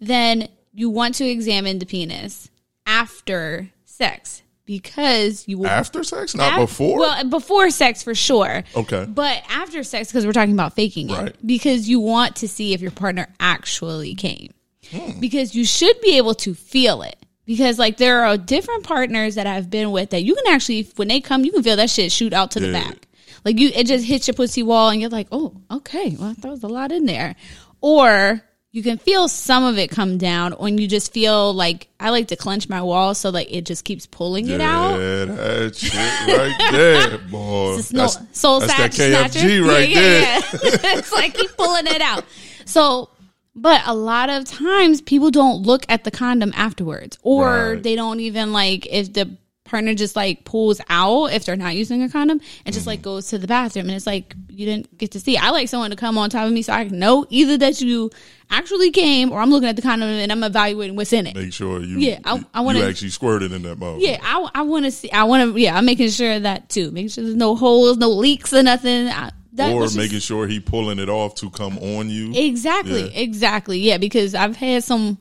then you want to examine the penis after sex because you will After sex, not before. Well, before sex for sure. Okay. But after sex, because we're talking about faking it, Right. because you want to see if your partner actually came, Hmm. because you should be able to feel it. Because like there are different partners that I've been with that you can actually when they come, you can feel that shit shoot out to the back. Like you, it just hits your pussy wall, and you're like, oh, okay, well, that was a lot in there. Or you can feel some of it come down, when you just feel like I like to clench my wall so like it just keeps pulling it out. Yeah, that shit right there, boy. It's no, That's, soul that's snatch, that KFG snatcher. right yeah, there. yeah, yeah. it's like keep pulling it out. So, but a lot of times people don't look at the condom afterwards, or Right. they don't even like if the partner just like pulls out if they're not using a condom and just Mm-hmm. like goes to the bathroom and it's like you didn't get to see. I like someone to come on top of me so I know either that you actually came or I'm looking at the condom and I'm evaluating what's in it. Make sure you, Yeah, I- I wanna- you actually squirted in that mouth. Yeah, I, I want to see. I want to. Yeah, I'm making sure of that too. Making sure there's no holes, no leaks, or nothing. I, that or just- making sure he pulling it off to come on you. exactly, Yeah. exactly. Yeah, because I've had some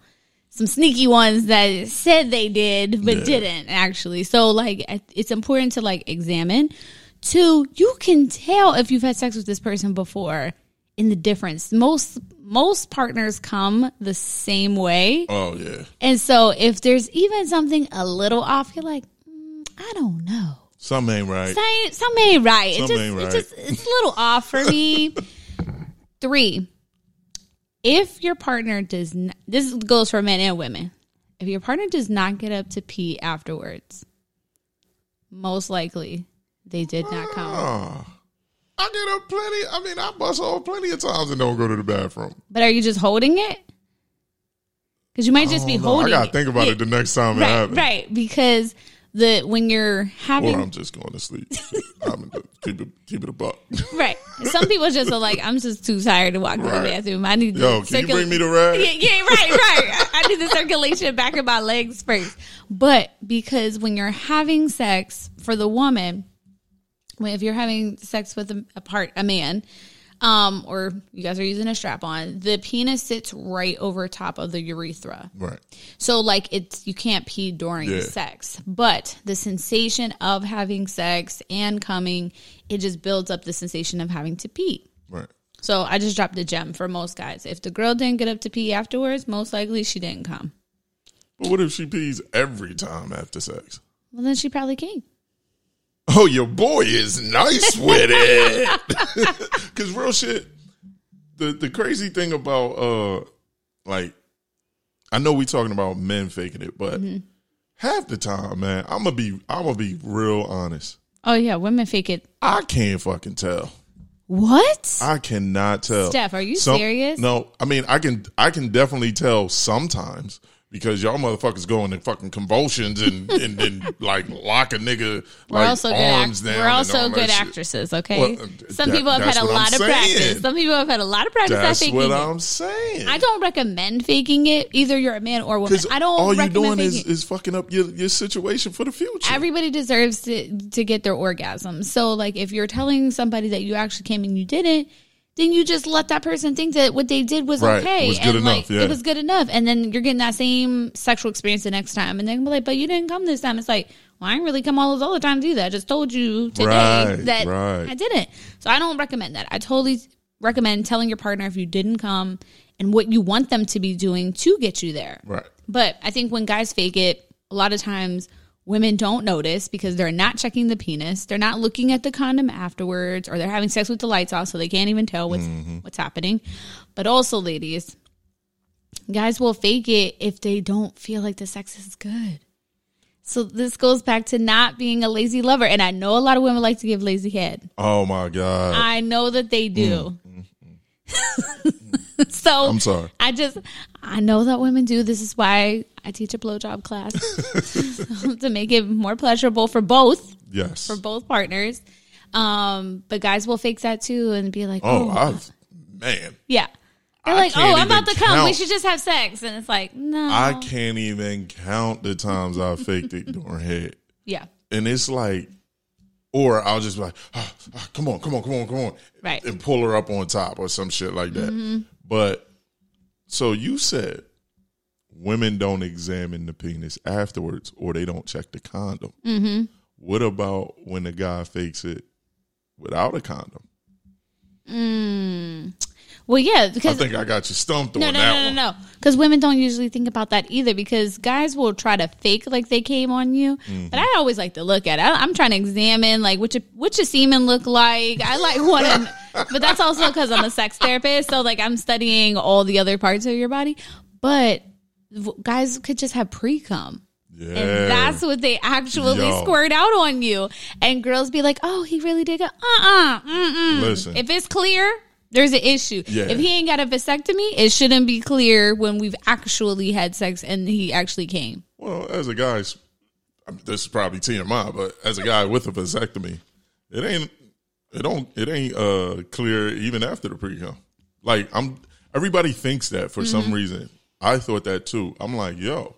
some sneaky ones that said they did but Yeah. didn't actually. So like, it's important to like examine. Two, you can tell if you've had sex with this person before in the difference. Most most partners come the same way. Oh yeah, And so if there's even something a little off, you're like, mm, I don't know. something ain't right. Something, something ain't right. It just, ain't it right. just, it's a little off for me. Three, if your partner does not, this goes for men and women. If your partner does not get up to pee afterwards, most likely they did not come. I get up plenty. I mean, I bust off plenty of times and don't go to the bathroom. But are you just holding it? Because you might just be no, holding. I gotta it. think about Yeah, it the next time it Right, happens. right. Because the when you're having Or I'm just going to sleep. I'm gonna keep it keep it a buck. Right. Some people just are like, I'm just too tired to walk to the bathroom. I need Yo, can you bring me the rag? Yeah, yeah, right, right. I need the circulation back in my legs first. But because when you're having sex for the woman, if you're having sex with a, a part a man, um, or you guys are using a strap on, the penis sits right over top of the urethra. Right. So like it's you can't pee during Yeah. sex, but the sensation of having sex and coming, it just builds up the sensation of having to pee. Right. So I just dropped a gem for most guys. If the girl didn't get up to pee afterwards, most likely she didn't come. But what if she pees every time after sex? Well, then she probably came. Oh, your boy is nice with it. Cause real shit. The the crazy thing about uh like I know we talking about men faking it, but Mm-hmm. half the time, man, I'm gonna be I'm gonna be real honest. Oh yeah, women fake it. I can't fucking tell. What? I cannot tell. Steph, are you Some- serious? No, I mean I can I can definitely tell sometimes because y'all motherfuckers going into fucking convulsions and and, and like lock a nigga We're like also good. arms Act- down. we're also good actresses. Okay. Well, Some that- people have had a what I'm lot of saying. practice. Some people have had a lot of practice. That's faking what. I'm saying. I don't recommend faking it. Either you're a man or a woman. I don't all you're doing is, it. is fucking up your, your situation for the future. Everybody deserves to to get their orgasm. So like if you're telling somebody that you actually came and you didn't, then you just let that person think that what they did was Right. okay Was good and enough, like yeah. it was good enough. And then you're getting that same sexual experience the next time, and then be like, "But you didn't come this time." It's like, well, I didn't really come all those other times either. I just told you today Right, that right. I didn't. So I don't recommend that. I totally recommend telling your partner if you didn't come and what you want them to be doing to get you there. Right. But I think when guys fake it, a lot of times women don't notice because they're not checking the penis. They're not looking at the condom afterwards, or they're having sex with the lights off, so they can't even tell what's mm-hmm. what's happening. But also, ladies, guys will fake it if they don't feel like the sex is good. So this goes back to not being a lazy lover, and I know a lot of women like to give lazy head. Oh my god. I know that they do. Mm, so I'm sorry. I just I know that women do. This is why I teach a blowjob class to make it more pleasurable for both Yes. for both partners. Um, but guys will fake that too and be like, oh, "Oh, I've man. yeah." They're I like, "Oh, I'm about to even come. We should just have sex." And it's like, "No." I can't even count the times I faked it during head. yeah. And it's like or I'll just be like, ah, ah, come on, come on, come on, come on. Right. And pull her up on top or some shit like that. But so you said women don't examine the penis afterwards or they don't check the condom. Mm-hmm. What about when the guy fakes it without a condom? Well, yeah, because I think I got you stumped No, on no, that no, one. no, no. Because women don't usually think about that either. Because guys will try to fake like they came on you, Mm-hmm. but I always like to look at it. I, I'm trying to examine like which which your semen look like. I like to, but that's also because I'm a sex therapist. So like I'm studying all the other parts of your body. But guys could just have pre cum. Yeah. And that's what they actually Yo. squirt out on you. And girls be like, oh, he really did it. Uh uh-uh, mm. Listen. If it's clear, there's an issue. Yeah. If he ain't got a vasectomy, it shouldn't be clear when we've actually had sex and he actually came. Well, as a guy, this is probably TMI, but as a guy with a vasectomy, it ain't it don't it ain't uh clear even after the pre cum. Like I'm everybody thinks that for some reason. I thought that too. I'm like, yo,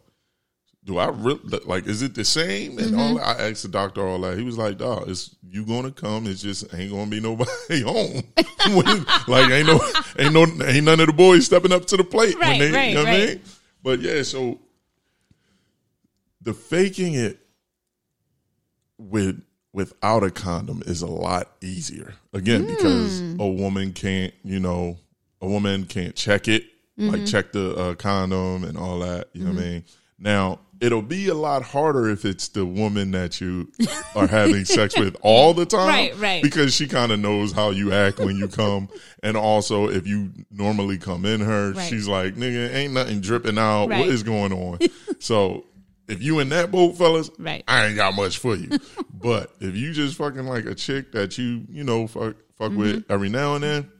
do I really like? Is it the same? And all? Mm-hmm. I asked the doctor all that. He was like, dog, it's you gonna come. It's just ain't gonna be nobody home. Like ain't no ain't no ain't none of the boys stepping up to the plate Right, they right, you know what I right. mean. But yeah, so the faking it with without a condom is a lot easier. Again, because mm. a woman can't, you know, a woman can't check it, like mm-hmm. check the uh, condom and all that. You know what I mm-hmm. mean? Now it'll be a lot harder if it's the woman that you are having sex with all the time, Right, right. Because she kind of knows how you act when you come, and also if you normally come in her, Right. she's like, "Nigga, ain't nothing dripping out. Right. What is going on?" so if you in that boat, fellas, Right. I ain't got much for you. but if you just fucking like a chick that you, you know, fuck, fuck with Mm-hmm. every now and then,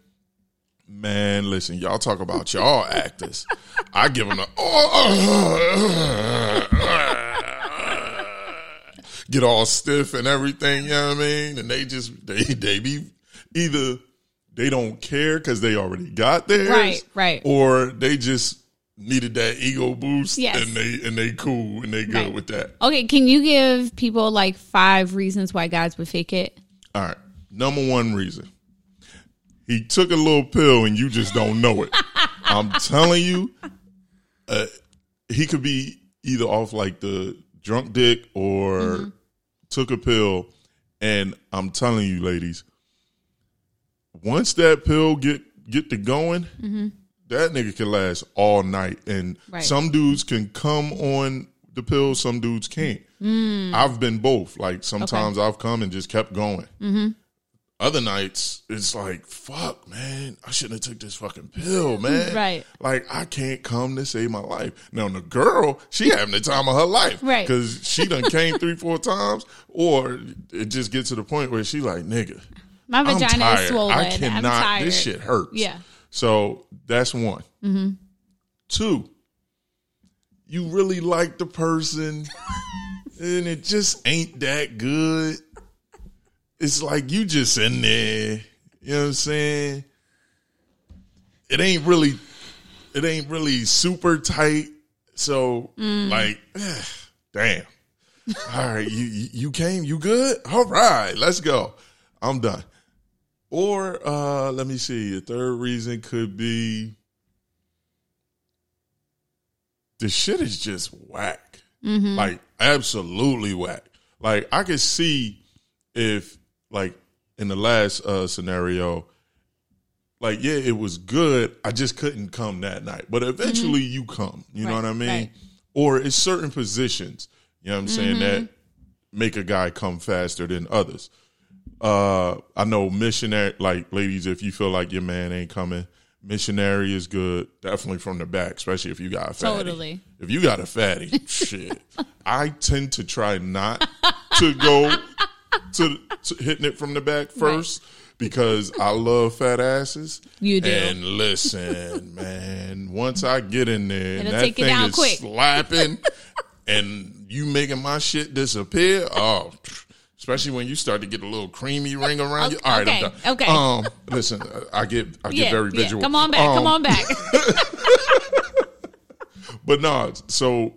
man, listen, y'all talk about y'all actors. I give them a, get all stiff and everything, you know what I mean? And they just, they, they be either they don't care because they already got theirs. Right, right. Or they just needed that ego boost Yes. and they, and they cool and they good Right. with that. Okay, can you give people like five reasons why guys would fake it? All right. Number one reason. He took a little pill and you just don't know it. I'm telling you, uh, he could be either off like the drunk dick or mm-hmm. took a pill. And I'm telling you, ladies, once that pill get get to going, mm-hmm. that nigga can last all night. And Right. some dudes can come on the pill, some dudes can't. Mm. I've been both. Like sometimes I've come and just kept going. Mm-hmm. Other nights, it's like, fuck, man, I shouldn't have took this fucking pill, man. Right. Like I can't come to save my life. Now the girl, she having the time of her life, Right. Because she done came three, four times, or it just gets to the point where she like, nigga, My vagina is swollen. I cannot. This shit hurts. Yeah. So that's one. Mm-hmm. Two, you really like the person, and it just ain't that good. It's like you just in there. You know what I'm saying? It ain't really, it ain't really super tight. So mm. like, eh, damn. All right, you you you came, you good? All right, let's go. I'm done. Or uh let me see. A third reason could be the shit is just whack. Mm-hmm. Like absolutely whack. Like I could see if like in the last uh scenario, like yeah, it was good. I just couldn't come that night. But eventually you come. You know what I mean? right. Or it's certain positions, you know what I'm saying, that make a guy come faster than others. Uh I know missionary like ladies, if you feel like your man ain't coming, missionary is good. Definitely from the back, especially if you got a fatty. Totally. If you got a fatty, shit. I tend to try not to go to, to hitting it from the back first because I love fat asses. You do. And listen, man, once I get in there and that thing is quick. slapping and you making my shit disappear, oh, especially when you start to get a little creamy ring around you. All right, Okay, I'm done. okay. Um, listen, I get I get Yeah, very yeah. visual. Come on back. come Um, on back. But no, so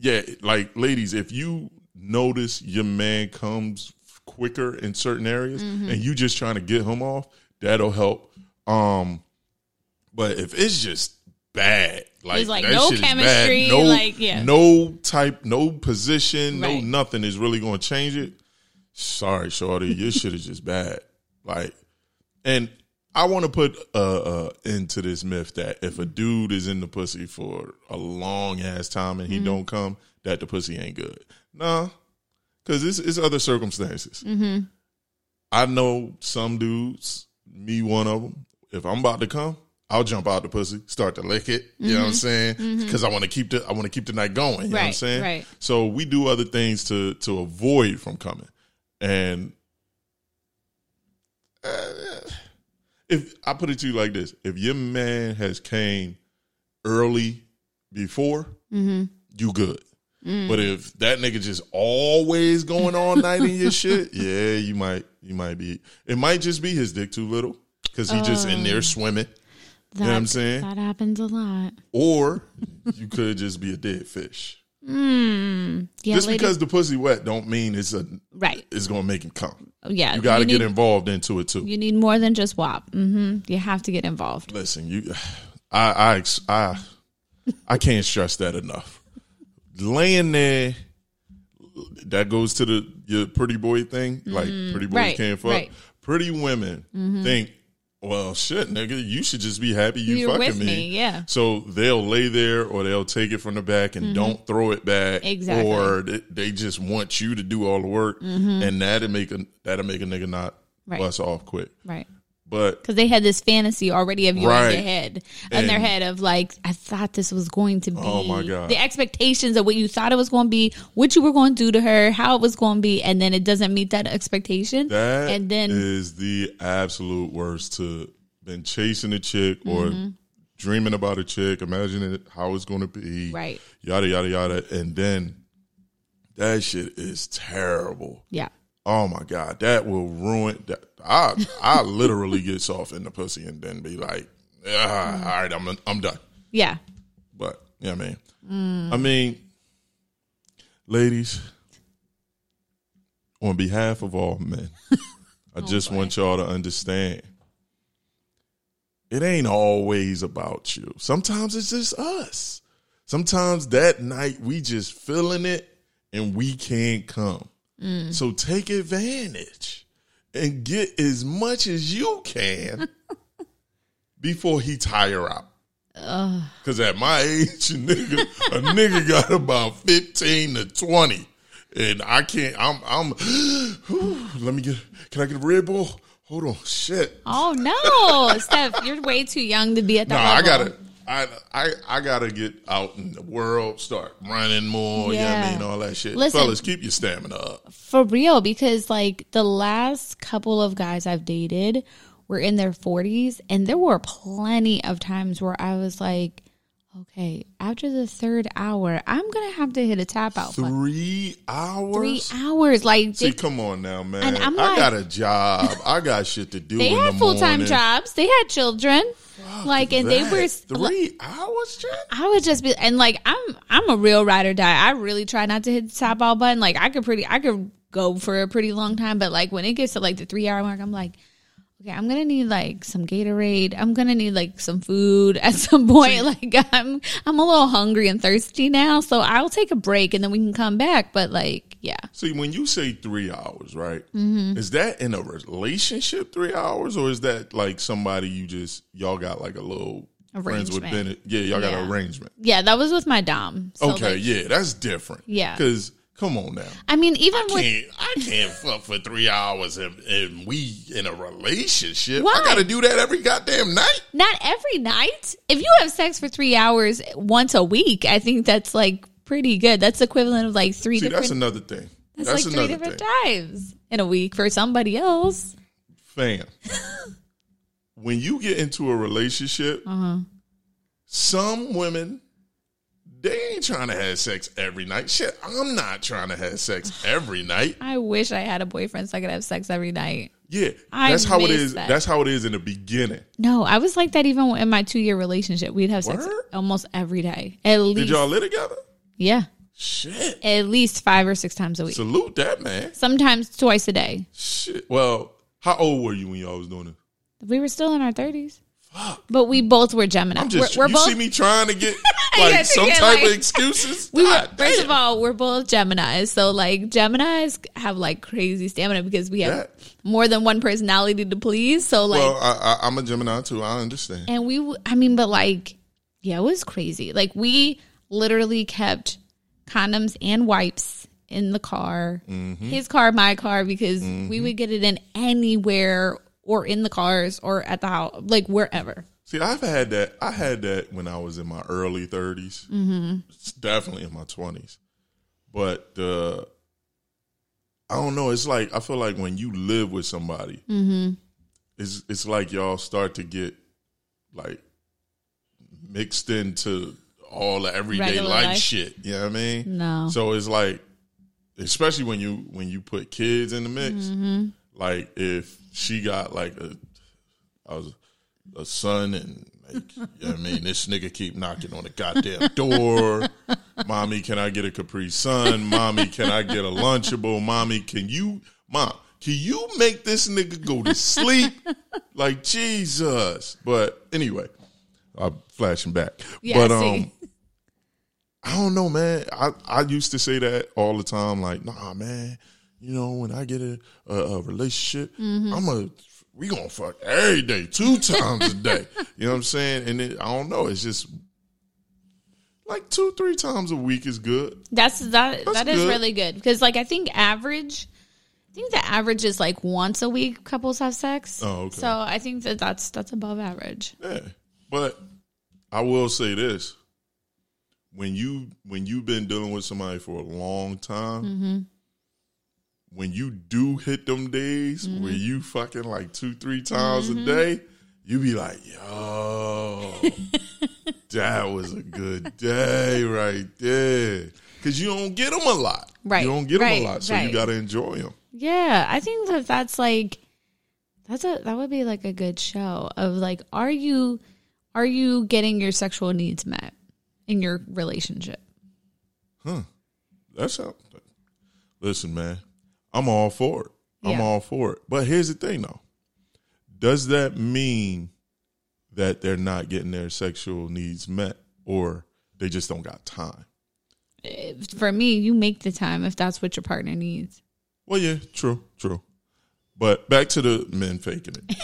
yeah, like ladies, if you notice your man comes quicker in certain areas Mm-hmm. and you just trying to get him off, that'll help. Um but if it's just bad, like, It's like that no shit is bad, chemistry, no, like, yeah. no type, no position, Right. no nothing is really going to change it. Sorry, shorty, your shit is just bad. Like, and I want to put uh, uh into this myth that if a dude is in the pussy for a long ass time and he Mm-hmm. don't come, that the pussy ain't good. Nah, because it's, it's other circumstances. Mm-hmm. I know some dudes, me one of them. If I'm about to come, I'll jump out the pussy, start to lick it. You know what I'm saying? Because I want to keep the I want to keep the night going. You know what I'm saying? right. So we do other things to to avoid from coming. And uh, if I put it to you like this, if your man has came early before, Mm-hmm. you good. Mm. But if that nigga just always going all night in your shit, yeah, you might you might be. It might just be his dick too little because he just in there swimming, That, know what I'm saying? That happens a lot. or you could just be a dead fish. Mm. Yeah, just lady- because the pussy wet don't mean it's a right. it's gonna make him come. Yeah, You got to get involved into it too. You need more than just WAP. hmm You have to get involved. Listen, you, I, I, I, I can't stress that enough. Laying there, that goes to the your pretty boy thing. Like pretty boys Mm-hmm. Right, can't fuck. right. Mm-hmm. Pretty women think, well, shit, nigga, you should just be happy you You're fucking with me, yeah. So they'll lay there, or they'll take it from the back and don't throw it back, Mm-hmm. Exactly. Mm-hmm. or they, they just want you to do all the work, and that'll make a that'll make a nigga not Right. bust off quick. Right. But Because they had this fantasy already of you Right. in their head, in their head of like, I thought this was going to be. Oh, my God. The expectations of what you thought it was going to be, what you were going to do to her, how it was going to be, and then it doesn't meet that expectation. That and then is the absolute worst to been chasing a chick or Mm-hmm. dreaming about a chick, imagining how it's going to be, Right. Yada yada yada, and then that shit is terrible. yeah, Oh my god, that will ruin. That. I I literally get soft in the pussy and then be like, ah, all right, I'm I'm done. yeah, But yeah, I mean, I mean, ladies, on behalf of all men, I just want y'all to understand. It ain't always about you. Sometimes it's just us. Sometimes that night we just feeling it and we can't come. Mm. So take advantage and get as much as you can before he tire out. Cause at my age, a nigga, a nigga got about fifteen to twenty, and I can't. I'm. I'm. whew, let me get. Can I get a Red Bull? Hold on. Shit. Oh no, Steph, you're way too young to be at No, that I level. gotta. I, I I gotta get out in the world, start running more. You know what I Yeah. mean? All that shit. Listen. Fellas, keep your stamina up. For real, because like the last couple of guys I've dated were in their 40s, and there were plenty of times where I was like, okay, after the third hour, I'm gonna have to hit a tap out. button. Three hours. Three hours, like See, come on now, man. And I'm I like- got a job. I got shit to do. they in had the full time morning. jobs, they had children, like, and they That, were. three hours, Jen? I would just be and like I'm I'm a real ride or die. I really try not to hit the tap out button. Like I could pretty I could go for a pretty long time, but like when it gets to like the three hour mark, I'm like, okay, I'm gonna need like some Gatorade. I'm gonna need like some food at some point. Like I'm I'm a little hungry and thirsty now, so I'll take a break and then we can come back. But like, yeah, See, when you say three hours, right? Mm-hmm. Is that in a relationship three hours, or is that like somebody you just y'all got like a little friends with Bennett? Yeah, y'all got an arrangement. yeah, that was with my dom. So, okay, like, yeah, that's different. Yeah. because come on now, I mean, even with can't I can't fuck for three hours and, and we in a relationship? Why? I got to do that every goddamn night. not every night. If you have sex for three hours once a week, I think that's like pretty good. That's equivalent of like three See, different. that's another thing. that's, That's, like three different thing, times in a week for somebody else. fam. when you get into a relationship, Uh-huh. some women they ain't trying to have sex every night. Shit, I'm not trying to have sex every night. I wish I had a boyfriend so I could have sex every night. Yeah, I that's how it is. that. That's how it is in the beginning. No, I was like that even in my two year relationship. We'd have sex Word? almost every day. At least, Did y'all live together? yeah, Shit, at least five or six times a week. salute that man. Sometimes twice a day. Shit. Well, how old were you when y'all was doing it? We were still in our thirties, Fuck. but we both were Gemini. I'm just. we're, we're you both. see me trying to get Yeah, like some yeah, type like- of excuses. we were, God first damn. of all, we're both Geminis, so like Geminis have like crazy stamina because we have That- more than one personality to please. So like, Well, I, I, I'm a Gemini too. I understand. and we, I mean, but like, yeah, it was crazy. Like we literally kept condoms and wipes in the car, Mm-hmm. his car, my car, because we would get it in anywhere or in the cars or at the house, like wherever. See, I've had that. I had that when I was in my early 30s. Mm-hmm. It's definitely in my 20s. But uh, I don't know. It's like I feel like when you live with somebody, Mm-hmm. it's it's like y'all start to get like mixed into all the everyday Regular life, life? shit. You know what I mean? No. So it's like, especially when you when you put kids in the mix, Mm-hmm. like if she got like a, I was a son and like, you know what I mean, this nigga keep knocking on the goddamn door. Mommy, can I get a Capri Sun? Mommy, can I get a Lunchable? Mommy, can you, mom, can you make this nigga go to sleep? like Jesus. But anyway, I'm flashing back. Yeah, but I um. I don't know, man. I, I used to say that all the time. Like, nah, man. You know, when I get a a, a relationship, Mm-hmm. I'm a we gonna fuck every day, two times a day. You know what I'm saying? And it, I don't know. It's just like two, three times a week is good. That's that. That's that is good. really good because, like, I think average. I think the average is like once a week couples have sex. Oh, okay. So I think that that's that's above average. Yeah, but I will say this: when you when you've been dealing with somebody for a long time, Mm-hmm. When you do hit them days Mm-hmm. where you fucking like two three times a day, you be like, yo, that was a good day right there. Because you don't get them a lot. Right, You don't get them a lot, so right. you got to enjoy them. Yeah, I think that that's like that's a that would be like a good show of like are you are you getting your sexual needs met in your relationship? Huh. That's how. Listen, man, I'm all for it. I'm all for it. But here's the thing, though. Does that mean that they're not getting their sexual needs met, or they just don't got time? For me, you make the time if that's what your partner needs. Well, yeah, true, true. But back to the men faking it.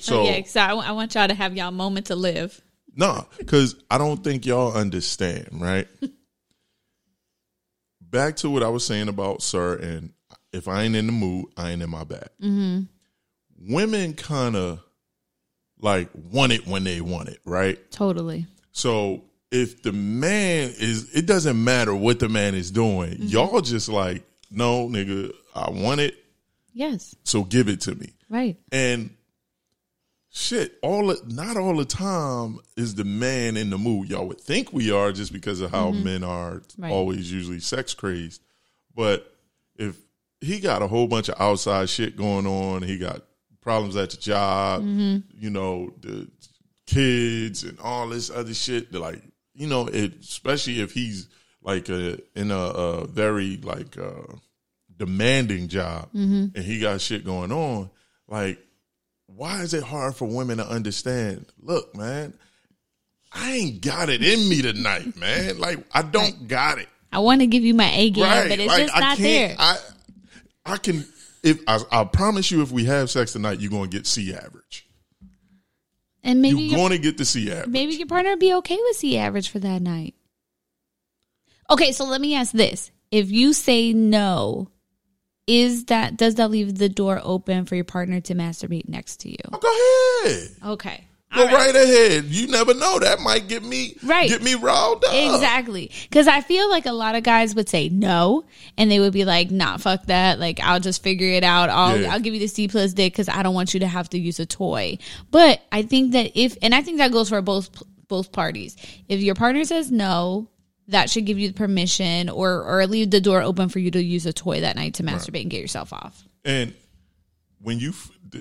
so yeah, so I, I want y'all to have y'all moment to live. No, because I don't think y'all understand, right? Back to what I was saying about sir, and if I ain't in the mood, I ain't in my bag. Mm-hmm. Women kind of like want it when they want it, right? Totally. So if the man is, it doesn't matter what the man is doing. Mm-hmm. Y'all just like, no, nigga, I want it, Yes. so give it to me. Right. And shit, all not all the time is the man in the mood. Y'all would think we are just because of how mm-hmm. men are Right. always usually sex crazed. But if he got a whole bunch of outside shit going on, he got problems at the job, you know, the kids and all this other shit. Like, you know, it especially if he's like a, in a, a very like uh, demanding job and he got shit going on, like why is it hard for women to understand? Look, man, I ain't got it in me tonight, man. Like I don't got it. I want to give you my A game, right. but it's like, just not there. I I can if I, I promise you, if we have sex tonight, you're going to get C average. And maybe you're going to get the C average. Maybe your partner would be okay with C average for that night. Okay, so let me ask this: If you say no, is that does that leave the door open for your partner to masturbate next to you? Oh, go ahead. Okay. Go right. right. ahead. You never know. That might get me right. get me riled up. Exactly. Because I feel like a lot of guys would say no, and they would be like, "Nah, fuck that. Like, I'll just figure it out. I'll yeah. I'll give you the C plus dick because I don't want you to have to use a toy." But I think that if, and I think that goes for both both parties. If your partner says no, that should give you the permission or or leave the door open for you to use a toy that night to masturbate right. and get yourself off. And when you,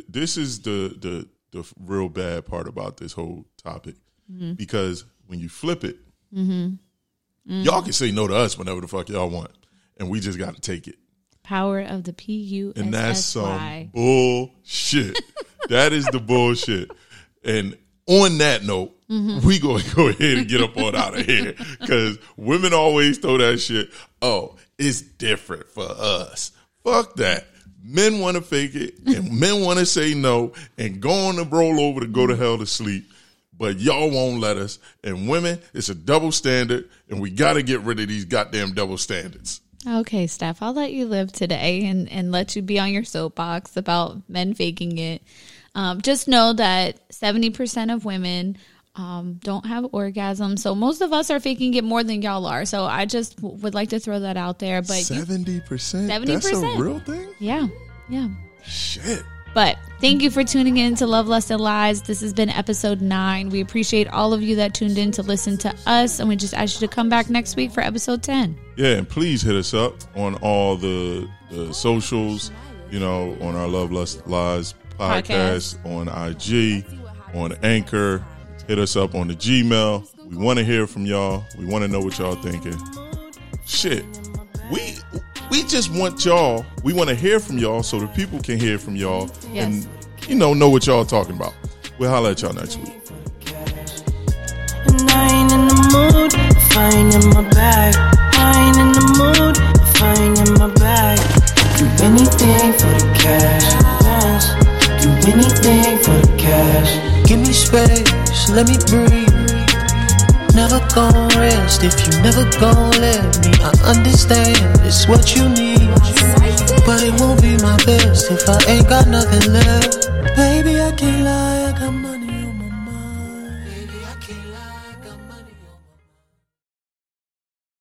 this is the the the real bad part about this whole topic mm-hmm. because when you flip it, mm-hmm. Mm-hmm. y'all can say no to us whenever the fuck y'all want, and we just got to take it. Power of the P U and that's some bullshit. that is the bullshit. And on that note, mm-hmm. we gonna go ahead and get up on out of here because women always throw that shit. Oh, it's different for us. Fuck that. Men want to fake it, and men want to say no, and go on and roll over to go to hell to sleep. But y'all won't let us. And women, it's a double standard, and we got to get rid of these goddamn double standards. Okay, Steph, I'll let you live today and, and let you be on your soapbox about men faking it. Um, just know that 70% of women um, don't have orgasms. So most of us are faking it more than y'all are. So I just w- would like to throw that out there. But 70%? 70%? That's a real thing? Yeah. Yeah. Shit. But thank you for tuning in to Love, Lust, and Lies. This has been episode nine. We appreciate all of you that tuned in to listen to us. And we just ask you to come back next week for episode 10. Yeah. And please hit us up on all the, the socials, you know, on our Love, Lust, Lies podcast, podcast. on IG, on Anchor hit us up on the Gmail. We want to hear from y'all. We want to know what y'all thinking. Shit, we we just want y'all. We want to hear from y'all so the people can hear from y'all yes. and you know know what y'all talking about. We'll holler at y'all next week. And I ain't in the mood, fine in my bag. I in the mood, fine in my bag. Do anything for the cash, yes. Do anything for the cash. Give me space let me breathe. Never gon' rest if you never gon' let me. I understand it's what you need, but it won't be my best if I ain't got nothing left. Baby, I can't lie, I got money.